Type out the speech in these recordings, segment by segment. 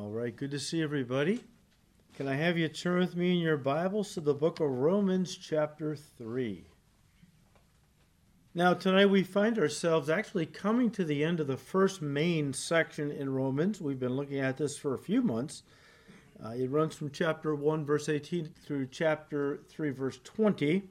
All right, good to see everybody. Can I have you turn with me in your Bibles to the book of Romans, chapter 3? Now, tonight we find ourselves actually coming to the end of the first main section in Romans. We've been looking at this for a few months. Uh, it runs from chapter 1, verse 18, through chapter 3, verse 20,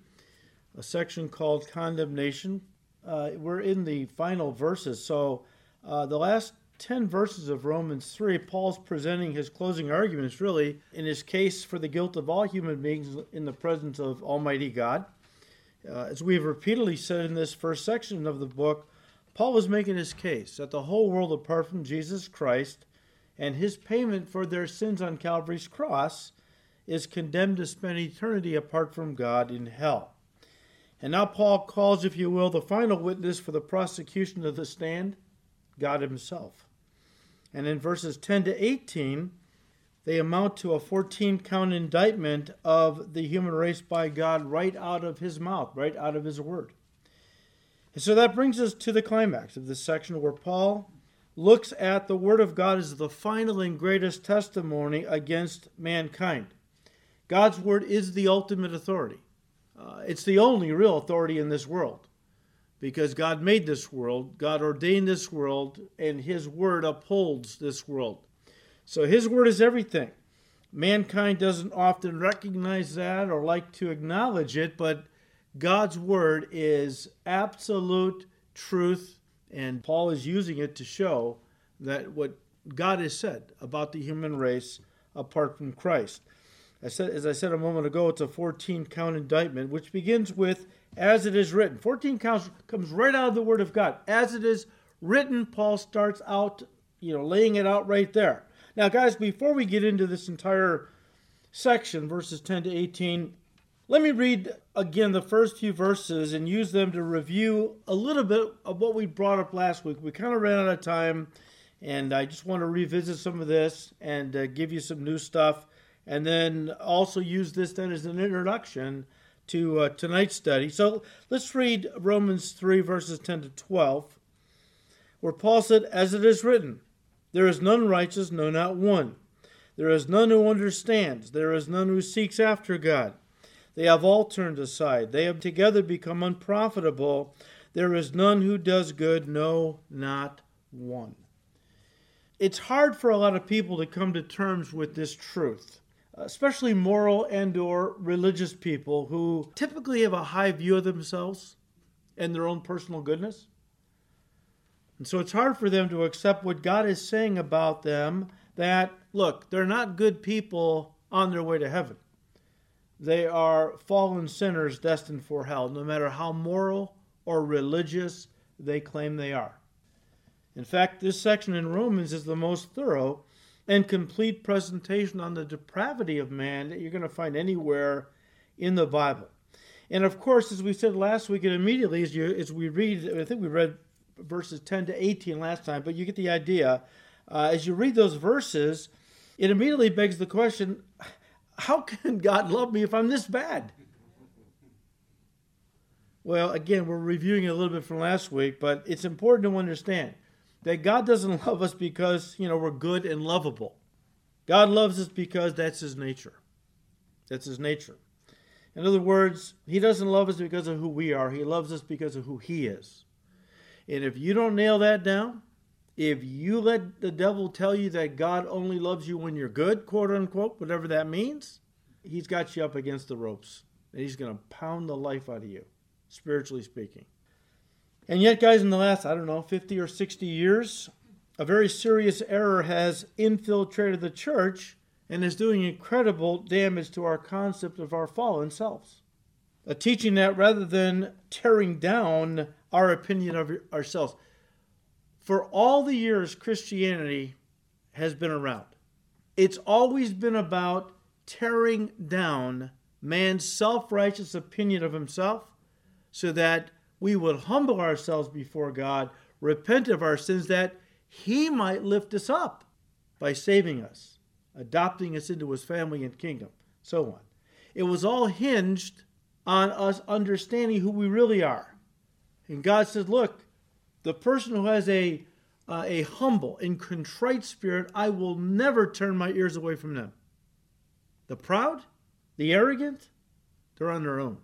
a section called condemnation. Uh, we're in the final verses, so uh, the last 10 verses of Romans 3, Paul's presenting his closing arguments really in his case for the guilt of all human beings in the presence of Almighty God. Uh, as we have repeatedly said in this first section of the book, Paul was making his case that the whole world, apart from Jesus Christ and his payment for their sins on Calvary's cross, is condemned to spend eternity apart from God in hell. And now Paul calls, if you will, the final witness for the prosecution of the stand God Himself. And in verses 10 to 18, they amount to a 14 count indictment of the human race by God right out of his mouth, right out of his word. And so that brings us to the climax of this section where Paul looks at the word of God as the final and greatest testimony against mankind. God's word is the ultimate authority. Uh, it's the only real authority in this world because God made this world, God ordained this world, and His Word upholds this world. So His Word is everything. Mankind doesn't often recognize that or like to acknowledge it, but God's Word is absolute truth, and Paul is using it to show that what God has said about the human race apart from Christ. I said, as I said a moment ago, it's a 14 count indictment, which begins with as it is written. 14 counts comes right out of the Word of God. As it is written, Paul starts out, you know, laying it out right there. Now, guys, before we get into this entire section, verses 10 to 18, let me read again the first few verses and use them to review a little bit of what we brought up last week. We kind of ran out of time, and I just want to revisit some of this and uh, give you some new stuff, and then also use this then as an introduction to uh, tonight's study. So let's read Romans 3, verses 10 to 12, where Paul said, As it is written, there is none righteous, no, not one. There is none who understands. There is none who seeks after God. They have all turned aside. They have together become unprofitable. There is none who does good, no, not one. It's hard for a lot of people to come to terms with this truth especially moral and or religious people who typically have a high view of themselves and their own personal goodness. And so it's hard for them to accept what God is saying about them that, look, they're not good people on their way to heaven. They are fallen sinners destined for hell, no matter how moral or religious they claim they are. In fact, this section in Romans is the most thorough and complete presentation on the depravity of man that you're going to find anywhere in the Bible. And of course, as we said last week, and immediately as, you, as we read, I think we read verses 10 to 18 last time, but you get the idea. Uh, as you read those verses, it immediately begs the question how can God love me if I'm this bad? Well, again, we're reviewing it a little bit from last week, but it's important to understand that God doesn't love us because, you know, we're good and lovable. God loves us because that's his nature. That's his nature. In other words, he doesn't love us because of who we are. He loves us because of who he is. And if you don't nail that down, if you let the devil tell you that God only loves you when you're good, quote unquote, whatever that means, he's got you up against the ropes. And he's going to pound the life out of you, spiritually speaking. And yet, guys, in the last, I don't know, 50 or 60 years, a very serious error has infiltrated the church and is doing incredible damage to our concept of our fallen selves. A teaching that rather than tearing down our opinion of ourselves, for all the years Christianity has been around, it's always been about tearing down man's self righteous opinion of himself so that we would humble ourselves before God, repent of our sins, that He might lift us up by saving us, adopting us into His family and kingdom, so on. It was all hinged on us understanding who we really are. And God says, look, the person who has a, uh, a humble and contrite spirit, I will never turn my ears away from them. The proud, the arrogant, they're on their own.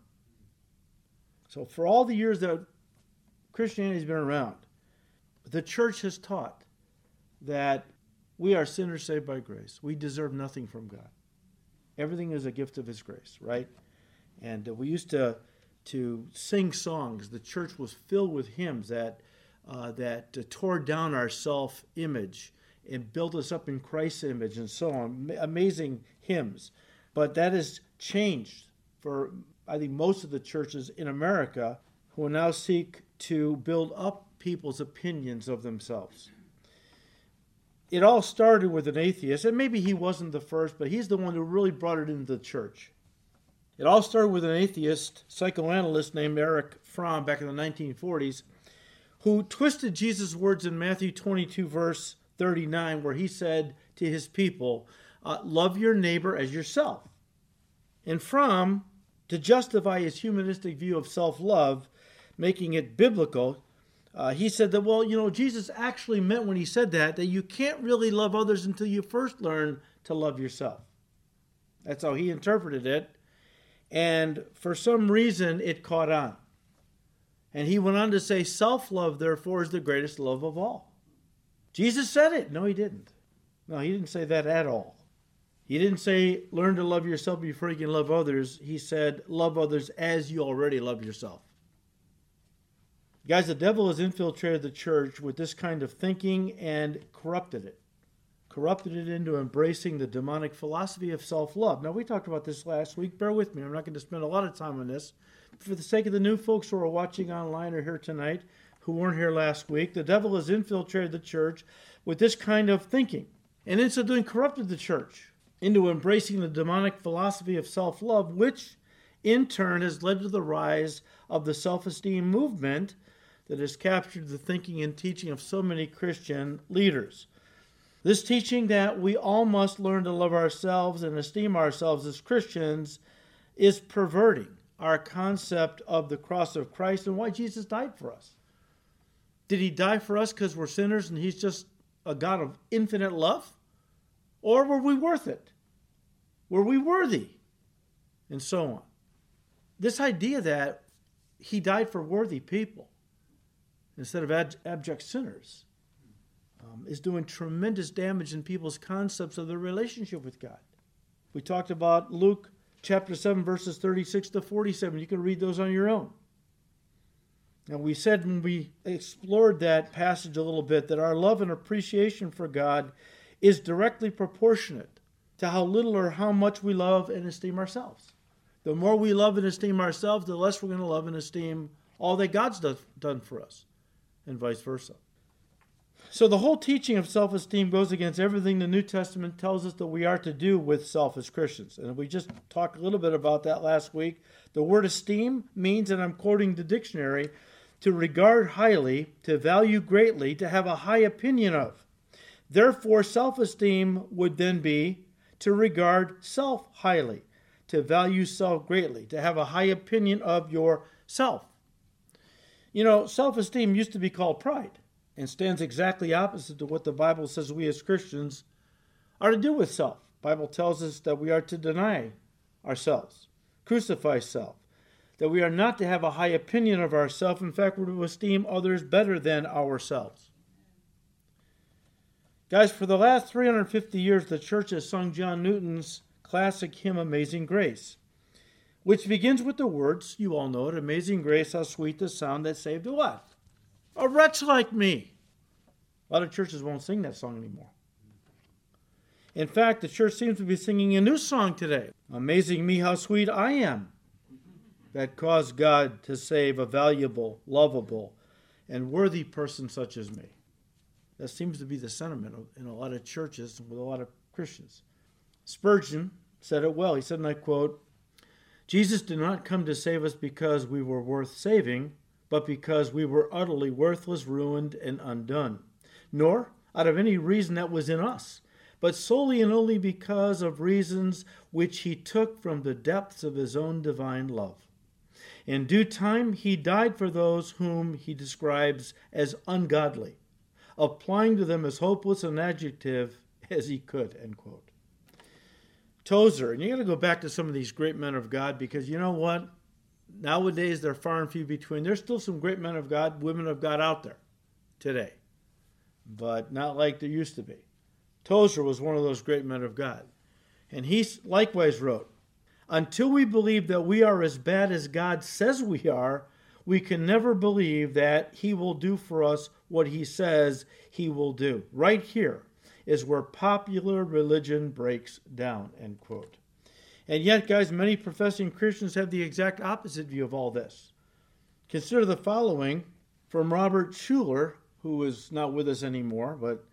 So, for all the years that Christianity's been around, the church has taught that we are sinners saved by grace. We deserve nothing from God. Everything is a gift of His grace, right? And we used to to sing songs. The church was filled with hymns that uh, that tore down our self image and built us up in Christ's image and so on. Amazing hymns, but that has changed for I think most of the churches in America who now seek to build up people's opinions of themselves. It all started with an atheist, and maybe he wasn't the first, but he's the one who really brought it into the church. It all started with an atheist psychoanalyst named Erich Fromm back in the 1940s who twisted Jesus' words in Matthew 22, verse 39, where he said to his people, uh, Love your neighbor as yourself. And Fromm, to justify his humanistic view of self love, making it biblical, uh, he said that, well, you know, Jesus actually meant when he said that, that you can't really love others until you first learn to love yourself. That's how he interpreted it. And for some reason, it caught on. And he went on to say, Self love, therefore, is the greatest love of all. Jesus said it. No, he didn't. No, he didn't say that at all. He didn't say, Learn to love yourself before you can love others. He said, Love others as you already love yourself. Guys, the devil has infiltrated the church with this kind of thinking and corrupted it corrupted it into embracing the demonic philosophy of self love. Now, we talked about this last week. Bear with me. I'm not going to spend a lot of time on this. For the sake of the new folks who are watching online or here tonight who weren't here last week, the devil has infiltrated the church with this kind of thinking. And in so doing, corrupted the church into embracing the demonic philosophy of self love, which in turn has led to the rise of the self esteem movement that has captured the thinking and teaching of so many Christian leaders. This teaching that we all must learn to love ourselves and esteem ourselves as Christians is perverting our concept of the cross of Christ and why Jesus died for us. Did he die for us because we're sinners and he's just a God of infinite love? Or were we worth it? Were we worthy? And so on. This idea that he died for worthy people instead of ab- abject sinners um, is doing tremendous damage in people's concepts of their relationship with God. We talked about Luke chapter 7, verses 36 to 47. You can read those on your own. And we said when we explored that passage a little bit that our love and appreciation for God is directly proportionate to how little or how much we love and esteem ourselves. The more we love and esteem ourselves, the less we're going to love and esteem all that God's done for us, and vice versa. So the whole teaching of self esteem goes against everything the New Testament tells us that we are to do with self as Christians. And we just talked a little bit about that last week. The word esteem means, and I'm quoting the dictionary, to regard highly, to value greatly, to have a high opinion of. Therefore, self esteem would then be to regard self highly, to value self greatly, to have a high opinion of yourself. You know, self esteem used to be called pride and stands exactly opposite to what the Bible says we as Christians are to do with self. The Bible tells us that we are to deny ourselves, crucify self, that we are not to have a high opinion of ourselves. In fact, we're to esteem others better than ourselves. Guys, for the last 350 years, the church has sung John Newton's classic hymn, Amazing Grace, which begins with the words, you all know it, Amazing Grace, how sweet the sound that saved a what? A wretch like me. A lot of churches won't sing that song anymore. In fact, the church seems to be singing a new song today Amazing Me How Sweet I Am, that caused God to save a valuable, lovable, and worthy person such as me. That seems to be the sentiment in a lot of churches with a lot of Christians. Spurgeon said it well. He said, and I quote, Jesus did not come to save us because we were worth saving, but because we were utterly worthless, ruined, and undone, nor out of any reason that was in us, but solely and only because of reasons which he took from the depths of his own divine love. In due time, he died for those whom he describes as ungodly, applying to them as hopeless an adjective as he could, end quote. Tozer, and you got to go back to some of these great men of God because you know what? Nowadays, they're far and few between. There's still some great men of God, women of God out there today, but not like there used to be. Tozer was one of those great men of God. And he likewise wrote Until we believe that we are as bad as God says we are, we can never believe that he will do for us what he says he will do. Right here is where popular religion breaks down, end quote. And yet, guys, many professing Christians have the exact opposite view of all this. Consider the following from Robert Schuller, who is not with us anymore, but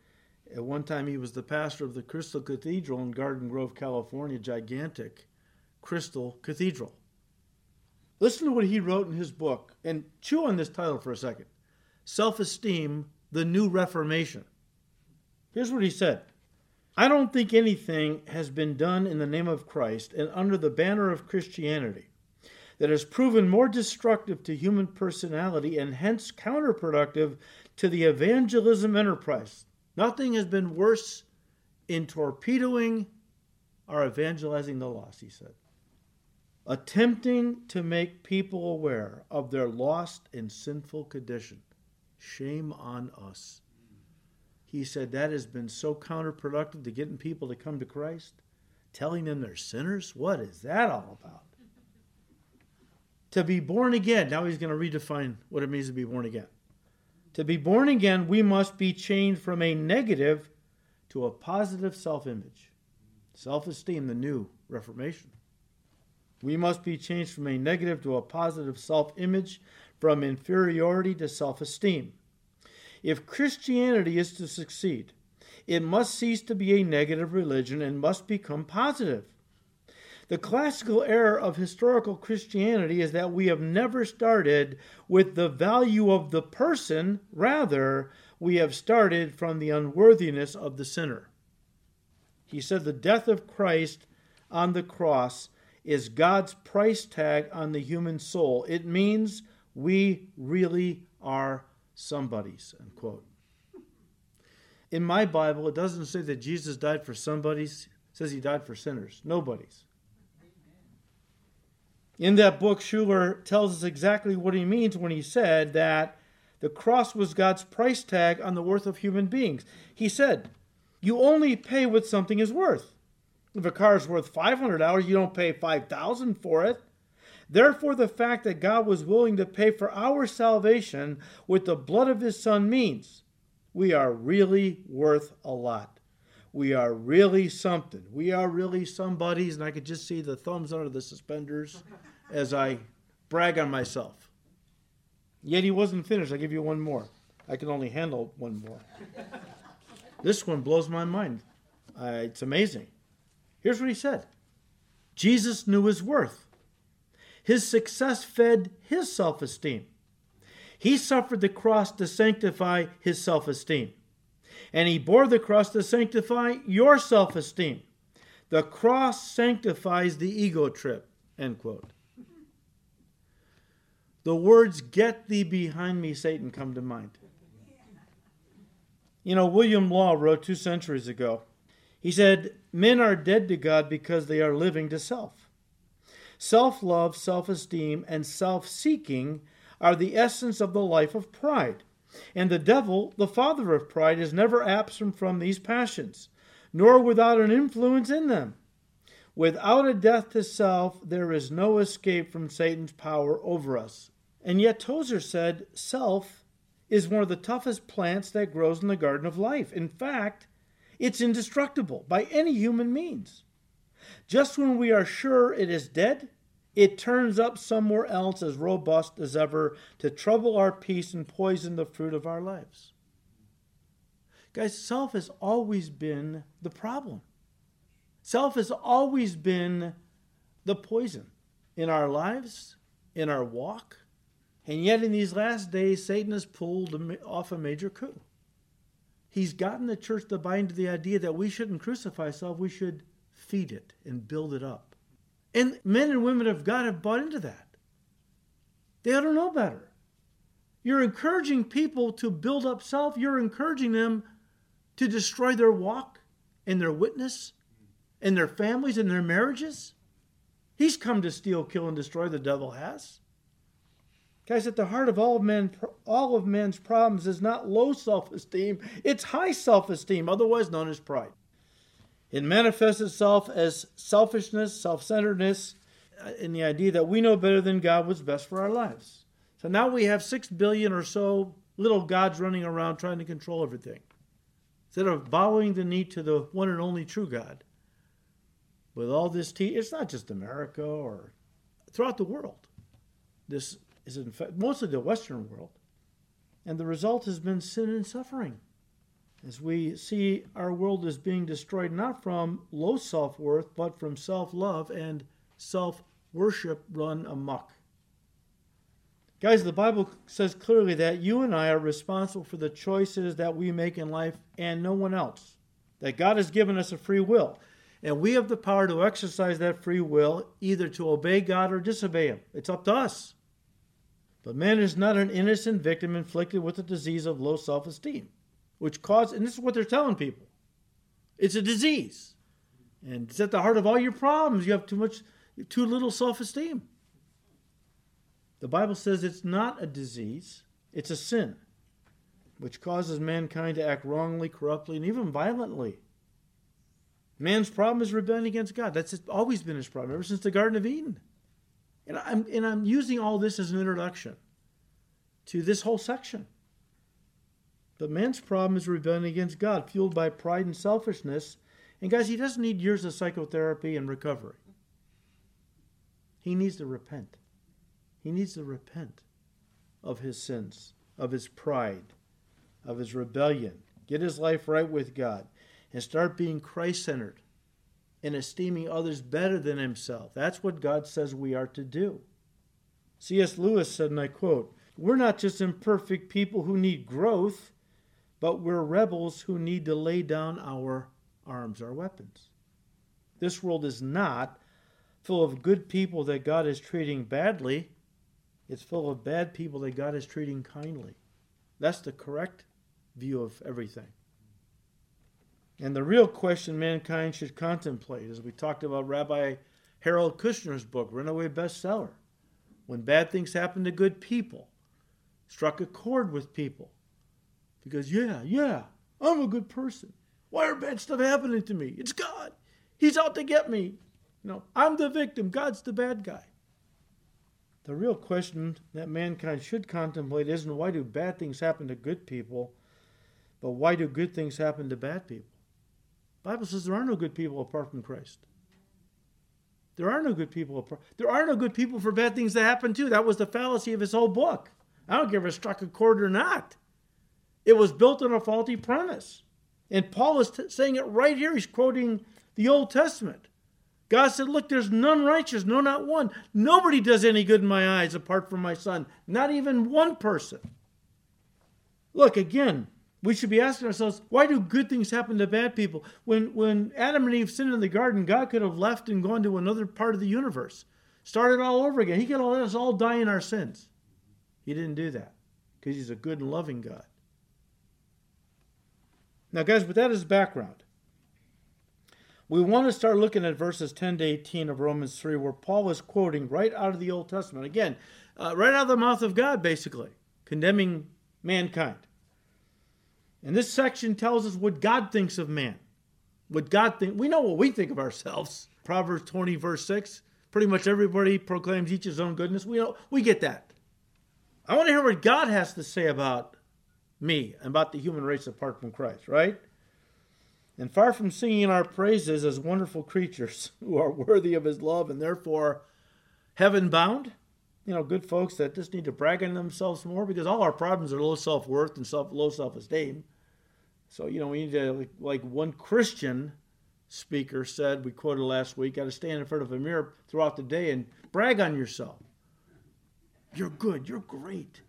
at one time he was the pastor of the Crystal Cathedral in Garden Grove, California, gigantic Crystal Cathedral. Listen to what he wrote in his book and chew on this title for a second Self Esteem, the New Reformation. Here's what he said I don't think anything has been done in the name of Christ and under the banner of Christianity that has proven more destructive to human personality and hence counterproductive to the evangelism enterprise. Nothing has been worse in torpedoing or evangelizing the lost, he said attempting to make people aware of their lost and sinful condition. Shame on us. He said that has been so counterproductive to getting people to come to Christ, telling them they're sinners. What is that all about? To be born again, now he's going to redefine what it means to be born again. To be born again, we must be changed from a negative to a positive self image. Self esteem, the new Reformation. We must be changed from a negative to a positive self image, from inferiority to self esteem. If Christianity is to succeed, it must cease to be a negative religion and must become positive. The classical error of historical Christianity is that we have never started with the value of the person, rather, we have started from the unworthiness of the sinner. He said the death of Christ on the cross is God's price tag on the human soul. It means we really are somebody's, unquote. In my Bible, it doesn't say that Jesus died for somebody's, it says he died for sinners, nobody's. In that book, Schuller tells us exactly what he means when he said that the cross was God's price tag on the worth of human beings. He said, You only pay what something is worth. If a car is worth $500, you don't pay 5000 for it. Therefore, the fact that God was willing to pay for our salvation with the blood of his Son means we are really worth a lot. We are really something. We are really somebody's, and I could just see the thumbs under the suspenders as I brag on myself. Yet he wasn't finished. I'll give you one more. I can only handle one more. this one blows my mind. Uh, it's amazing. Here's what he said Jesus knew his worth. His success fed his self esteem. He suffered the cross to sanctify his self esteem. And he bore the cross to sanctify your self esteem. The cross sanctifies the ego trip. End quote. The words, Get thee behind me, Satan, come to mind. You know, William Law wrote two centuries ago he said, Men are dead to God because they are living to self. Self love, self esteem, and self seeking are the essence of the life of pride. And the devil, the father of pride, is never absent from these passions, nor without an influence in them. Without a death to self, there is no escape from Satan's power over us. And yet, Tozer said self is one of the toughest plants that grows in the garden of life. In fact, it's indestructible by any human means. Just when we are sure it is dead, it turns up somewhere else as robust as ever to trouble our peace and poison the fruit of our lives. Guys, self has always been the problem. Self has always been the poison in our lives, in our walk. And yet, in these last days, Satan has pulled off a major coup he's gotten the church to buy into the idea that we shouldn't crucify self, we should feed it and build it up. And men and women of God have bought into that. They ought to know better. You're encouraging people to build up self. You're encouraging them to destroy their walk and their witness and their families and their marriages. He's come to steal, kill, and destroy, the devil has. Guys, at the heart of all of, men, all of man's problems is not low self esteem, it's high self esteem, otherwise known as pride. It manifests itself as selfishness, self centeredness, uh, in the idea that we know better than God what's best for our lives. So now we have six billion or so little gods running around trying to control everything. Instead of bowing the knee to the one and only true God, with all this tea, it's not just America or throughout the world. This is in fact mostly the Western world. And the result has been sin and suffering. As we see our world is being destroyed not from low self worth, but from self love and self worship run amok. Guys, the Bible says clearly that you and I are responsible for the choices that we make in life and no one else. That God has given us a free will. And we have the power to exercise that free will either to obey God or disobey Him. It's up to us. But man is not an innocent victim inflicted with a disease of low self esteem, which causes, and this is what they're telling people it's a disease. And it's at the heart of all your problems. You have too much, too little self esteem. The Bible says it's not a disease, it's a sin, which causes mankind to act wrongly, corruptly, and even violently. Man's problem is rebellion against God. That's always been his problem, ever since the Garden of Eden. And I'm, and I'm using all this as an introduction to this whole section. But man's problem is rebellion against God, fueled by pride and selfishness. And guys, he doesn't need years of psychotherapy and recovery. He needs to repent. He needs to repent of his sins, of his pride, of his rebellion, get his life right with God, and start being Christ centered and esteeming others better than himself. That's what God says we are to do. C.S. Lewis said, and I quote, We're not just imperfect people who need growth, but we're rebels who need to lay down our arms, our weapons. This world is not full of good people that God is treating badly, it's full of bad people that God is treating kindly. That's the correct view of everything. And the real question mankind should contemplate, as we talked about Rabbi Harold Kushner's book, Runaway Bestseller, when bad things happen to good people, struck a chord with people. Because, yeah, yeah, I'm a good person. Why are bad stuff happening to me? It's God. He's out to get me. You know, I'm the victim. God's the bad guy. The real question that mankind should contemplate isn't why do bad things happen to good people, but why do good things happen to bad people? Bible says there are no good people apart from Christ. There are no good people apart. There are no good people for bad things to happen too. That was the fallacy of his whole book. I don't care if it struck a chord or not. It was built on a faulty premise. And Paul is t- saying it right here. He's quoting the Old Testament. God said, Look, there's none righteous, no, not one. Nobody does any good in my eyes apart from my son. Not even one person. Look, again, we should be asking ourselves, why do good things happen to bad people? When, when Adam and Eve sinned in the garden, God could have left and gone to another part of the universe, started all over again. He could have let us all die in our sins. He didn't do that because He's a good and loving God. Now, guys, with that as background, we want to start looking at verses 10 to 18 of Romans 3, where Paul is quoting right out of the Old Testament. Again, uh, right out of the mouth of God, basically, condemning mankind. And this section tells us what God thinks of man. What God think we know what we think of ourselves. Proverbs 20, verse 6. Pretty much everybody proclaims each his own goodness. We know we get that. I want to hear what God has to say about me about the human race apart from Christ, right? And far from singing our praises as wonderful creatures who are worthy of his love and therefore heaven bound, you know, good folks that just need to brag on themselves more because all our problems are low self worth and self, low self esteem. So, you know, we need to, like, one Christian speaker said, we quoted last week, got to stand in front of a mirror throughout the day and brag on yourself. You're good. You're great.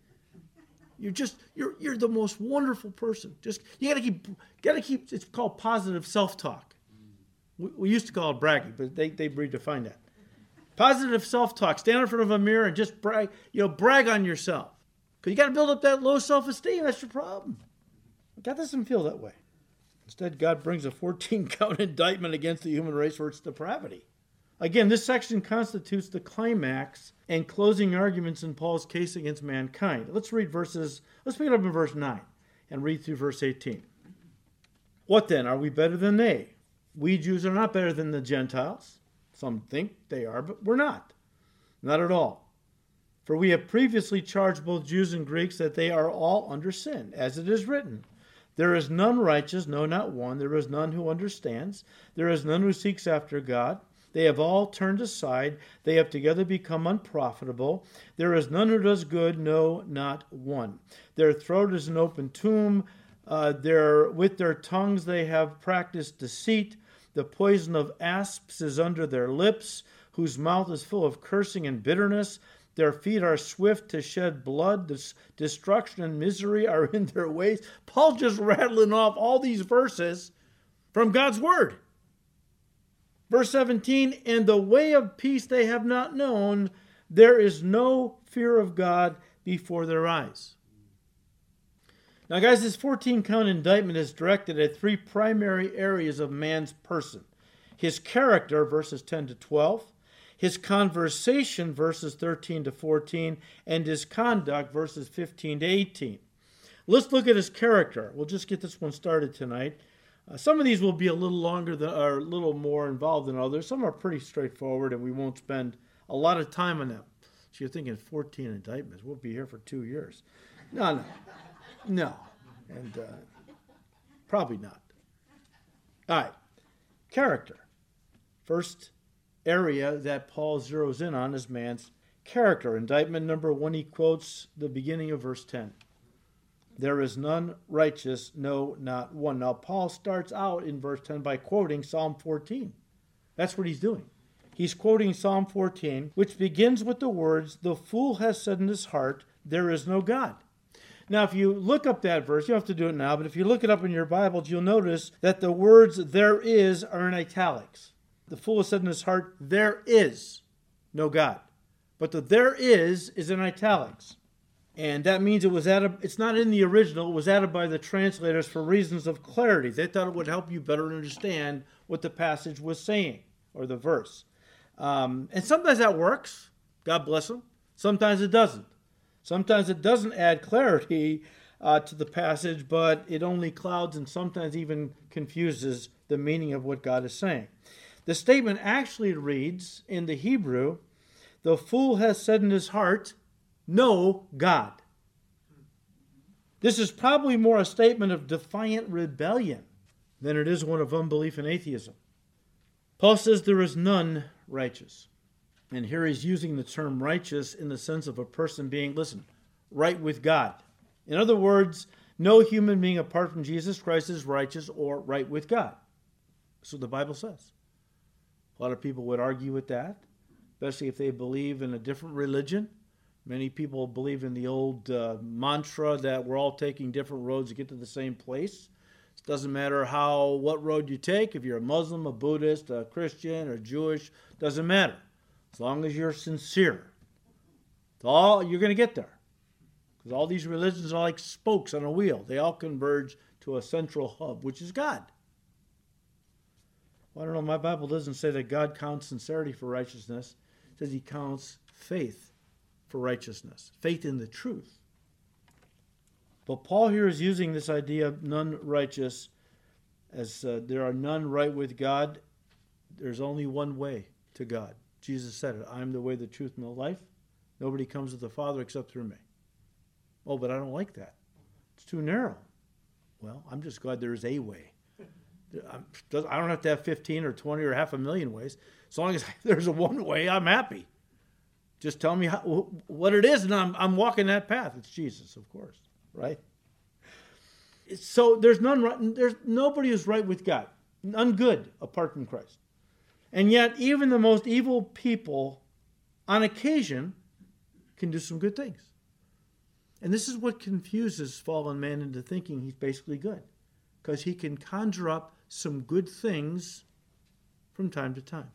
You're just you're you're the most wonderful person. Just you got to keep got to keep. It's called positive self-talk. We, we, used to call it bragging, but they they redefined that. Positive self-talk. Stand in front of a mirror and just brag. You know, brag on yourself. Because you got to build up that low self esteem. That's your problem. God doesn't feel that way. Instead, God brings a 14 count indictment against the human race for its depravity. Again, this section constitutes the climax and closing arguments in Paul's case against mankind. Let's read verses, let's pick it up in verse 9 and read through verse 18. What then? Are we better than they? We Jews are not better than the Gentiles. Some think they are, but we're not. Not at all. For we have previously charged both Jews and Greeks that they are all under sin, as it is written. There is none righteous, no, not one. There is none who understands. There is none who seeks after God. They have all turned aside. They have together become unprofitable. There is none who does good, no, not one. Their throat is an open tomb. Uh, with their tongues they have practiced deceit. The poison of asps is under their lips, whose mouth is full of cursing and bitterness. Their feet are swift to shed blood. Destruction and misery are in their ways. Paul just rattling off all these verses from God's word. Verse 17, and the way of peace they have not known, there is no fear of God before their eyes. Now, guys, this 14 count indictment is directed at three primary areas of man's person his character, verses 10 to 12, his conversation, verses 13 to 14, and his conduct, verses 15 to 18. Let's look at his character. We'll just get this one started tonight. Uh, some of these will be a little longer than, or a little more involved than others. Some are pretty straightforward, and we won't spend a lot of time on them. So you're thinking 14 indictments. We'll be here for two years. No, no, no, and uh, probably not. All right, character. First area that Paul zeroes in on is man's character. Indictment number one, he quotes the beginning of verse 10. There is none righteous, no, not one. Now, Paul starts out in verse 10 by quoting Psalm 14. That's what he's doing. He's quoting Psalm 14, which begins with the words, The fool has said in his heart, There is no God. Now, if you look up that verse, you don't have to do it now, but if you look it up in your Bibles, you'll notice that the words there is are in italics. The fool said in his heart, There is no God. But the there is is in italics. And that means it was added, it's not in the original, it was added by the translators for reasons of clarity. They thought it would help you better understand what the passage was saying or the verse. Um, and sometimes that works. God bless them. Sometimes it doesn't. Sometimes it doesn't add clarity uh, to the passage, but it only clouds and sometimes even confuses the meaning of what God is saying. The statement actually reads in the Hebrew, The fool has said in his heart, No God. This is probably more a statement of defiant rebellion than it is one of unbelief and atheism. Paul says there is none righteous. And here he's using the term righteous in the sense of a person being, listen, right with God. In other words, no human being apart from Jesus Christ is righteous or right with God. So the Bible says. A lot of people would argue with that, especially if they believe in a different religion. Many people believe in the old uh, mantra that we're all taking different roads to get to the same place. It doesn't matter how what road you take, if you're a Muslim, a Buddhist, a Christian, or Jewish, doesn't matter. As long as you're sincere. It's all you're going to get there. Because all these religions are like spokes on a wheel. They all converge to a central hub, which is God. Well, I don't know. My Bible doesn't say that God counts sincerity for righteousness. It says He counts faith for righteousness, faith in the truth. But Paul here is using this idea of none righteous as uh, there are none right with God. There's only one way to God. Jesus said it I am the way, the truth, and the life. Nobody comes to the Father except through me. Oh, but I don't like that. It's too narrow. Well, I'm just glad there is a way. I don't have to have 15 or 20 or half a million ways. As long as there's a one way, I'm happy. Just tell me how, what it is, and I'm, I'm walking that path. It's Jesus, of course, right? So there's none. right, There's nobody who's right with God. None good apart from Christ. And yet, even the most evil people, on occasion, can do some good things. And this is what confuses fallen man into thinking he's basically good, because he can conjure up some good things from time to time.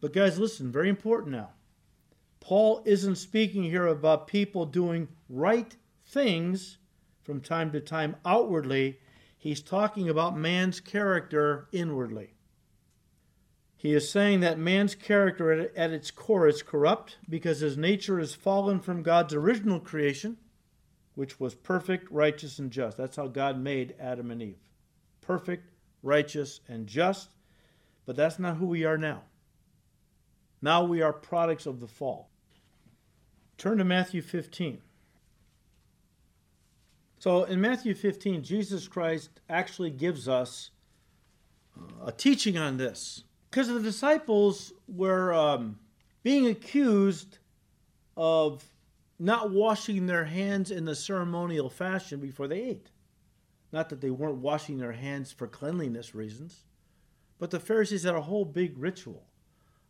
But, guys, listen, very important now. Paul isn't speaking here about people doing right things from time to time outwardly. He's talking about man's character inwardly. He is saying that man's character at its core is corrupt because his nature is fallen from God's original creation, which was perfect, righteous, and just. That's how God made Adam and Eve. Perfect, righteous, and just. But that's not who we are now. Now we are products of the fall. Turn to Matthew 15. So in Matthew 15, Jesus Christ actually gives us a teaching on this because the disciples were um, being accused of not washing their hands in the ceremonial fashion before they ate. Not that they weren't washing their hands for cleanliness reasons, but the Pharisees had a whole big ritual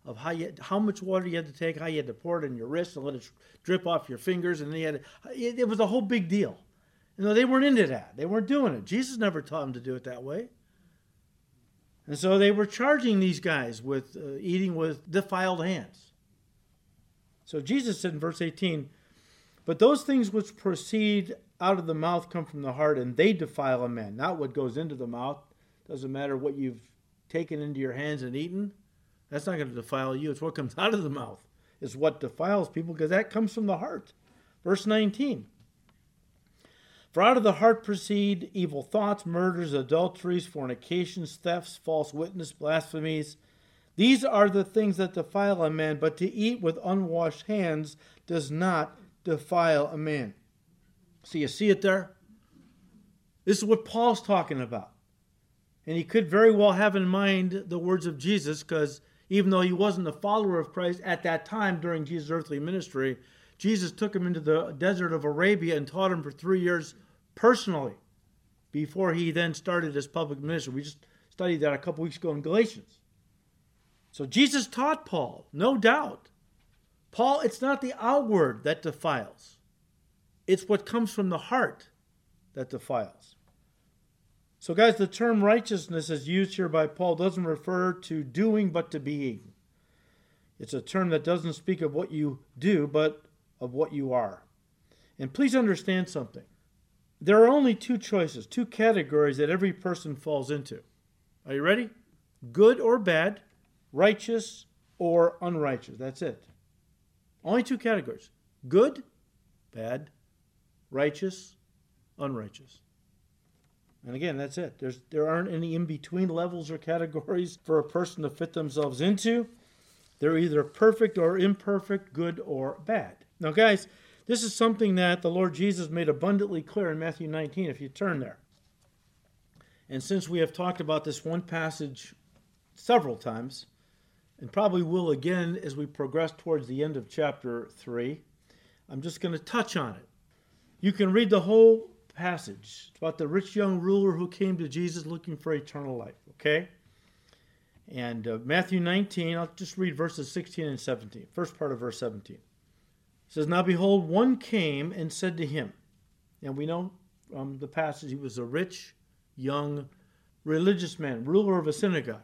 of how you, how much water you had to take, how you had to pour it in your wrist and let it drip off your fingers, and then you had it, it was a whole big deal. You know, they weren't into that. They weren't doing it. Jesus never taught them to do it that way. And so they were charging these guys with uh, eating with defiled hands. So Jesus said in verse 18, But those things which proceed out of the mouth come from the heart, and they defile a man. Not what goes into the mouth. Doesn't matter what you've taken into your hands and eaten. That's not going to defile you. It's what comes out of the mouth is what defiles people because that comes from the heart. Verse 19. For out of the heart proceed evil thoughts, murders, adulteries, fornications, thefts, false witness, blasphemies. These are the things that defile a man, but to eat with unwashed hands does not defile a man. So you see it there? This is what Paul's talking about. And he could very well have in mind the words of Jesus, because even though he wasn't a follower of Christ at that time during Jesus' earthly ministry, Jesus took him into the desert of Arabia and taught him for three years personally before he then started his public ministry. We just studied that a couple weeks ago in Galatians. So Jesus taught Paul, no doubt. Paul, it's not the outward that defiles, it's what comes from the heart that defiles. So, guys, the term righteousness as used here by Paul doesn't refer to doing but to being. It's a term that doesn't speak of what you do, but of what you are. And please understand something. There are only two choices, two categories that every person falls into. Are you ready? Good or bad, righteous or unrighteous. That's it. Only two categories good, bad, righteous, unrighteous. And again, that's it. There's, there aren't any in between levels or categories for a person to fit themselves into. They're either perfect or imperfect, good or bad. Now, guys, this is something that the Lord Jesus made abundantly clear in Matthew 19, if you turn there. And since we have talked about this one passage several times, and probably will again as we progress towards the end of chapter 3, I'm just going to touch on it. You can read the whole passage. It's about the rich young ruler who came to Jesus looking for eternal life, okay? And uh, Matthew 19, I'll just read verses 16 and 17. First part of verse 17 says, Now behold, one came and said to him, and we know from the passage he was a rich, young, religious man, ruler of a synagogue.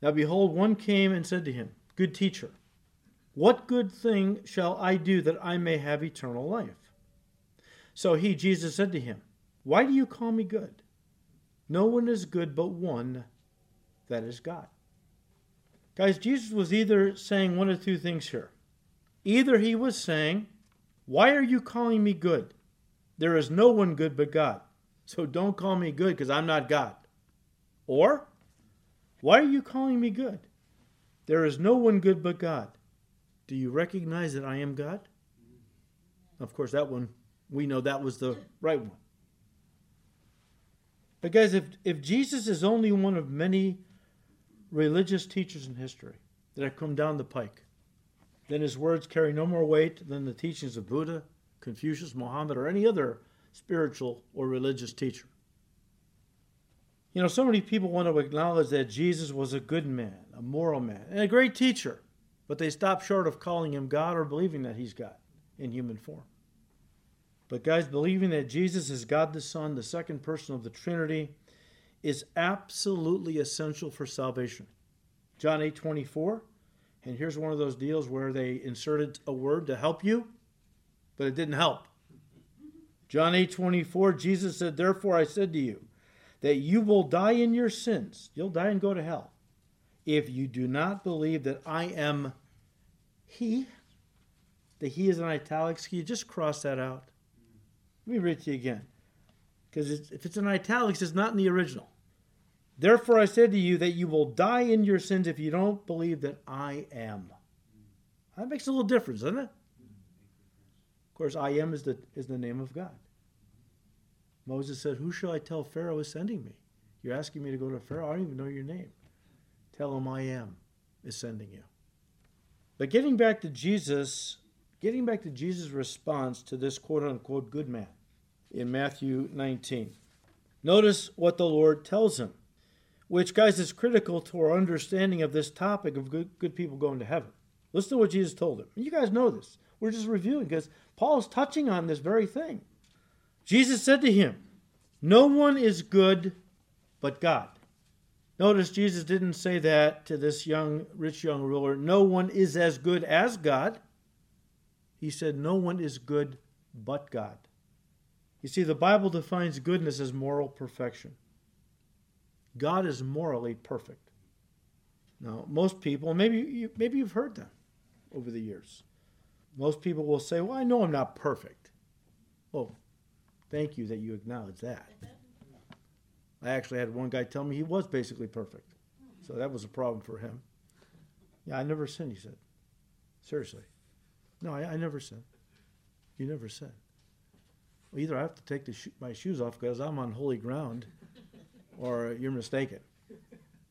Now behold, one came and said to him, Good teacher, what good thing shall I do that I may have eternal life? So he, Jesus, said to him, Why do you call me good? No one is good but one, that is God. Guys, Jesus was either saying one of two things here. Either he was saying, Why are you calling me good? There is no one good but God. So don't call me good because I'm not God. Or, Why are you calling me good? There is no one good but God. Do you recognize that I am God? Of course, that one, we know that was the right one. But, guys, if, if Jesus is only one of many religious teachers in history that have come down the pike, then his words carry no more weight than the teachings of Buddha, Confucius, Muhammad, or any other spiritual or religious teacher. You know, so many people want to acknowledge that Jesus was a good man, a moral man, and a great teacher, but they stop short of calling him God or believing that he's God in human form. But, guys, believing that Jesus is God the Son, the second person of the Trinity, is absolutely essential for salvation. John 8 24 And here's one of those deals where they inserted a word to help you, but it didn't help. John 8 24, Jesus said, Therefore I said to you, that you will die in your sins. You'll die and go to hell. If you do not believe that I am He, the He is in italics, can you just cross that out? Let me read it to you again. Because if it's in italics, it's not in the original. Therefore, I said to you that you will die in your sins if you don't believe that I am. That makes a little difference, doesn't it? Of course, I am is the, is the name of God. Moses said, Who shall I tell Pharaoh is sending me? You're asking me to go to Pharaoh? I don't even know your name. Tell him I am is sending you. But getting back to Jesus, getting back to Jesus' response to this quote unquote good man in Matthew 19. Notice what the Lord tells him which, guys, is critical to our understanding of this topic of good, good people going to heaven. Listen to what Jesus told him. You guys know this. We're just reviewing because Paul is touching on this very thing. Jesus said to him, No one is good but God. Notice Jesus didn't say that to this young, rich young ruler. No one is as good as God. He said, No one is good but God. You see, the Bible defines goodness as moral perfection. God is morally perfect. Now, most people, maybe you, maybe you've heard that over the years. Most people will say, "Well, I know I'm not perfect." Oh, thank you that you acknowledge that. I actually had one guy tell me he was basically perfect, so that was a problem for him. Yeah, I never sinned. He said, "Seriously, no, I, I never sinned. You never said." Well, either I have to take my shoes off because I'm on holy ground or you're mistaken.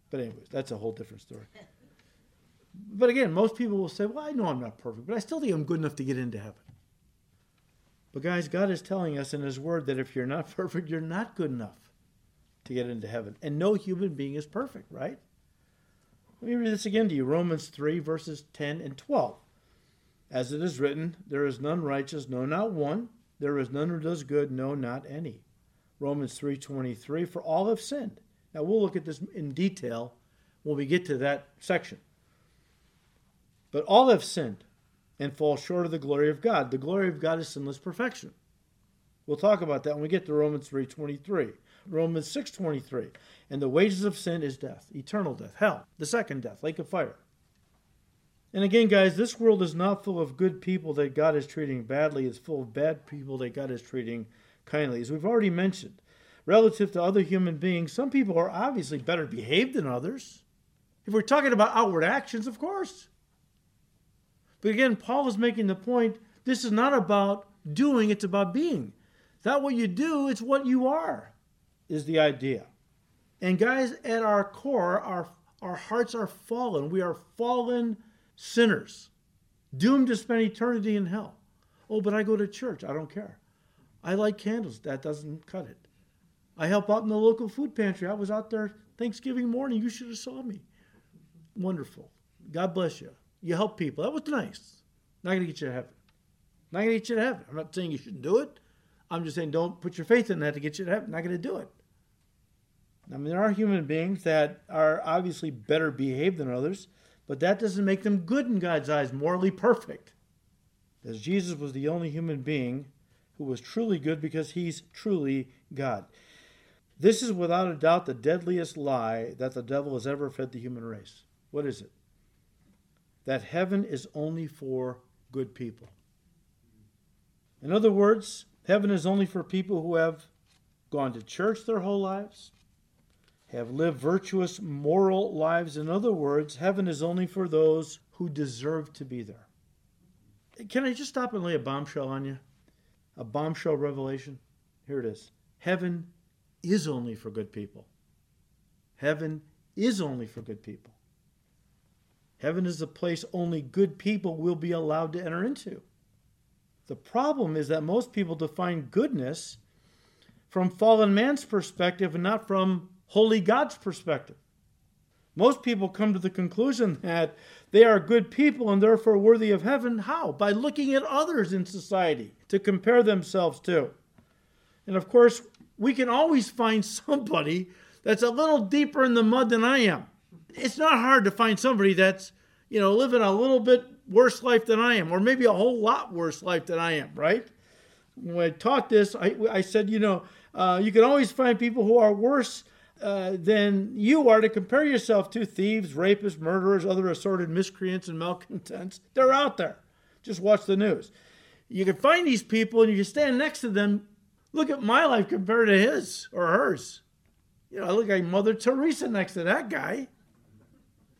But, anyways, that's a whole different story. But again, most people will say, Well, I know I'm not perfect, but I still think I'm good enough to get into heaven. But, guys, God is telling us in His Word that if you're not perfect, you're not good enough to get into heaven. And no human being is perfect, right? Let me read this again to you Romans 3, verses 10 and 12. As it is written, There is none righteous, no, not one. There is none who does good, no, not any. Romans 3:23 for all have sinned. Now we'll look at this in detail when we get to that section. But all have sinned and fall short of the glory of God. The glory of God is sinless perfection. We'll talk about that when we get to Romans 3:23. Romans 6:23. And the wages of sin is death, eternal death, hell, the second death, lake of fire. And again, guys, this world is not full of good people that God is treating badly. It's full of bad people that God is treating kindly. As we've already mentioned, relative to other human beings, some people are obviously better behaved than others. If we're talking about outward actions, of course. But again, Paul is making the point this is not about doing, it's about being. It's not what you do, it's what you are, is the idea. And guys, at our core, our, our hearts are fallen. We are fallen sinners, doomed to spend eternity in hell. Oh, but I go to church. I don't care. I light candles. That doesn't cut it. I help out in the local food pantry. I was out there Thanksgiving morning. You should have saw me. Wonderful. God bless you. You help people. That was nice. Not going to get you to heaven. Not going to get you to heaven. I'm not saying you shouldn't do it. I'm just saying don't put your faith in that to get you to heaven. Not going to do it. I mean, there are human beings that are obviously better behaved than others, but that doesn't make them good in God's eyes, morally perfect. As Jesus was the only human being who was truly good because he's truly God. This is without a doubt the deadliest lie that the devil has ever fed the human race. What is it? That heaven is only for good people. In other words, heaven is only for people who have gone to church their whole lives, have lived virtuous, moral lives. In other words, heaven is only for those who deserve to be there. Can I just stop and lay a bombshell on you? a bombshell revelation. Here it is Heaven is only for good people. Heaven is only for good people. Heaven is a place only good people will be allowed to enter into. The problem is that most people define goodness from fallen man's perspective and not from holy God's perspective. Most people come to the conclusion that they are good people and therefore worthy of heaven. How? By looking at others in society to compare themselves to. And of course, we can always find somebody that's a little deeper in the mud than I am. It's not hard to find somebody that's, you know, living a little bit worse life than I am, or maybe a whole lot worse life than I am, right? When I taught this, I, I said, you know, uh, you can always find people who are worse uh, than you are to compare yourself to thieves, rapists, murderers, other assorted miscreants, and malcontents. They're out there. Just watch the news. You can find these people and you can stand next to them. Look at my life compared to his or hers. You know, I look like Mother Teresa next to that guy.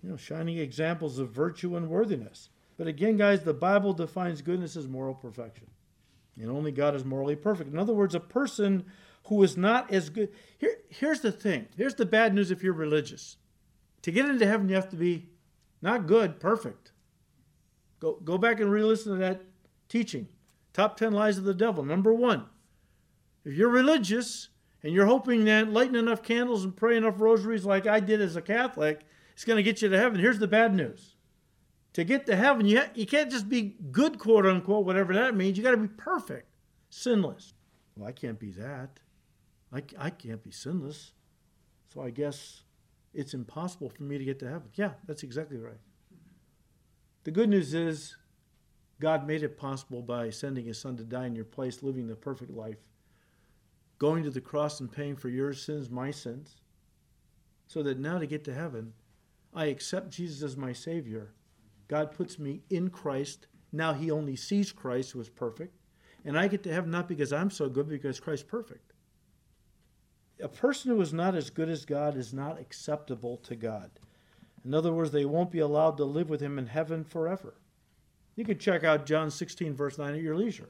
You know, shining examples of virtue and worthiness. But again, guys, the Bible defines goodness as moral perfection. And only God is morally perfect. In other words, a person who is not as good. Here, here's the thing. Here's the bad news if you're religious. To get into heaven, you have to be not good, perfect. Go, go back and re listen to that teaching. Top 10 lies of the devil. Number one, if you're religious and you're hoping that lighting enough candles and praying enough rosaries like I did as a Catholic is going to get you to heaven, here's the bad news. To get to heaven, you, ha- you can't just be good, quote unquote, whatever that means. You got to be perfect, sinless. Well, I can't be that. I, I can't be sinless. So I guess it's impossible for me to get to heaven. Yeah, that's exactly right. The good news is God made it possible by sending his son to die in your place, living the perfect life, going to the cross and paying for your sins, my sins, so that now to get to heaven, I accept Jesus as my Savior. God puts me in Christ. Now he only sees Christ who is perfect. And I get to heaven not because I'm so good, but because Christ's perfect. A person who is not as good as God is not acceptable to God. In other words, they won't be allowed to live with him in heaven forever. You can check out John 16, verse 9 at your leisure.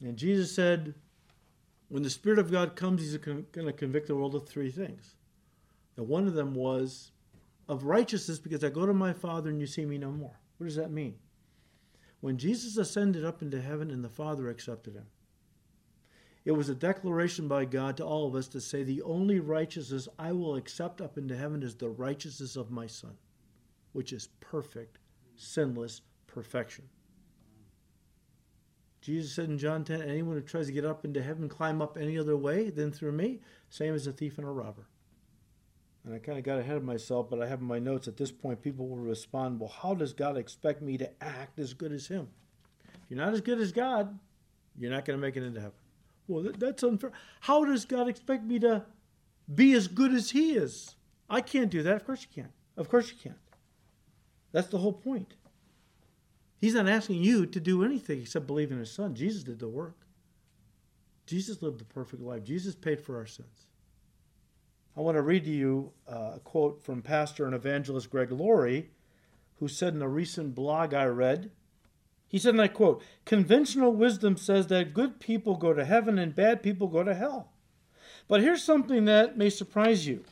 And Jesus said, when the Spirit of God comes, he's going to convict the world of three things. And one of them was of righteousness because I go to my Father and you see me no more. What does that mean? When Jesus ascended up into heaven and the Father accepted him, it was a declaration by God to all of us to say, The only righteousness I will accept up into heaven is the righteousness of my Son, which is perfect, sinless, perfection. Jesus said in John 10, anyone who tries to get up into heaven, climb up any other way than through me, same as a thief and a robber. And I kind of got ahead of myself, but I have in my notes at this point, people will respond, well, how does God expect me to act as good as Him? If you're not as good as God, you're not going to make it into heaven. Well, that's unfair. How does God expect me to be as good as He is? I can't do that. Of course you can't. Of course you can't. That's the whole point. He's not asking you to do anything except believe in his son. Jesus did the work. Jesus lived the perfect life. Jesus paid for our sins. I want to read to you uh, a quote from pastor and evangelist Greg Laurie, who said in a recent blog I read, he said, and I quote, conventional wisdom says that good people go to heaven and bad people go to hell. But here's something that may surprise you.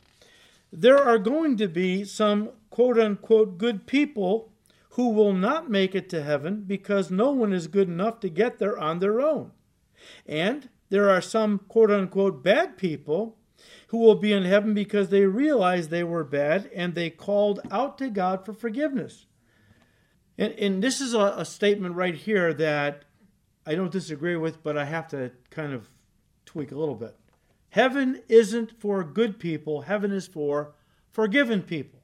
There are going to be some quote unquote good people who will not make it to heaven because no one is good enough to get there on their own. And there are some quote unquote bad people who will be in heaven because they realized they were bad and they called out to God for forgiveness. And, and this is a, a statement right here that I don't disagree with, but I have to kind of tweak a little bit. Heaven isn't for good people, heaven is for forgiven people.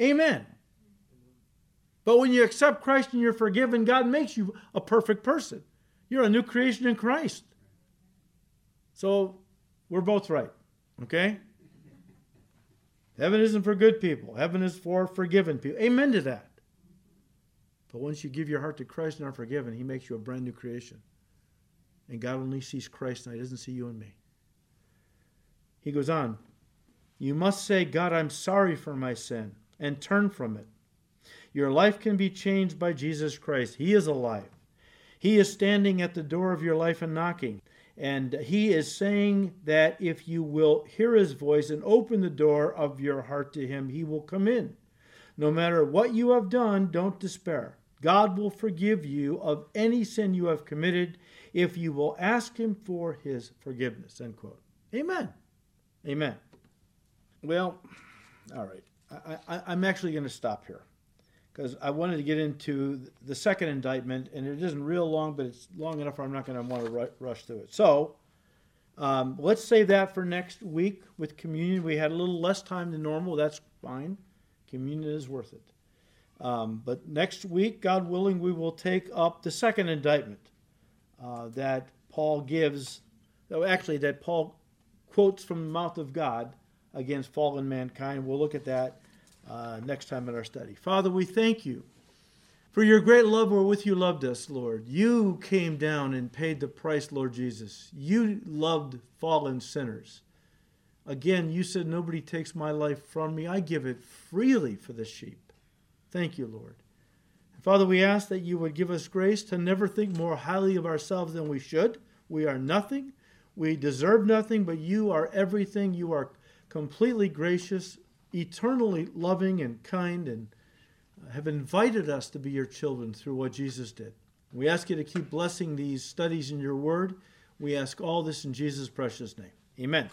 Amen. But when you accept Christ and you're forgiven, God makes you a perfect person. You're a new creation in Christ. So we're both right, okay? Heaven isn't for good people, heaven is for forgiven people. Amen to that. But once you give your heart to Christ and are forgiven, He makes you a brand new creation. And God only sees Christ and He doesn't see you and me. He goes on, You must say, God, I'm sorry for my sin, and turn from it. Your life can be changed by Jesus Christ. He is alive. He is standing at the door of your life and knocking. And he is saying that if you will hear his voice and open the door of your heart to him, he will come in. No matter what you have done, don't despair. God will forgive you of any sin you have committed if you will ask him for his forgiveness. End quote. Amen. Amen. Well, all right. I, am actually going to stop here because I wanted to get into the second indictment, and it isn't real long, but it's long enough I'm not going to want to rush through it. So um, let's save that for next week with communion. We had a little less time than normal. That's fine. Communion is worth it. Um, but next week, God willing, we will take up the second indictment uh, that Paul gives, actually, that Paul quotes from the mouth of God against fallen mankind. We'll look at that uh, next time in our study. Father, we thank you for your great love wherewith you loved us, Lord. You came down and paid the price, Lord Jesus. You loved fallen sinners. Again, you said, Nobody takes my life from me. I give it freely for the sheep. Thank you, Lord. Father, we ask that you would give us grace to never think more highly of ourselves than we should. We are nothing. We deserve nothing, but you are everything. You are completely gracious, eternally loving and kind, and have invited us to be your children through what Jesus did. We ask you to keep blessing these studies in your word. We ask all this in Jesus' precious name. Amen.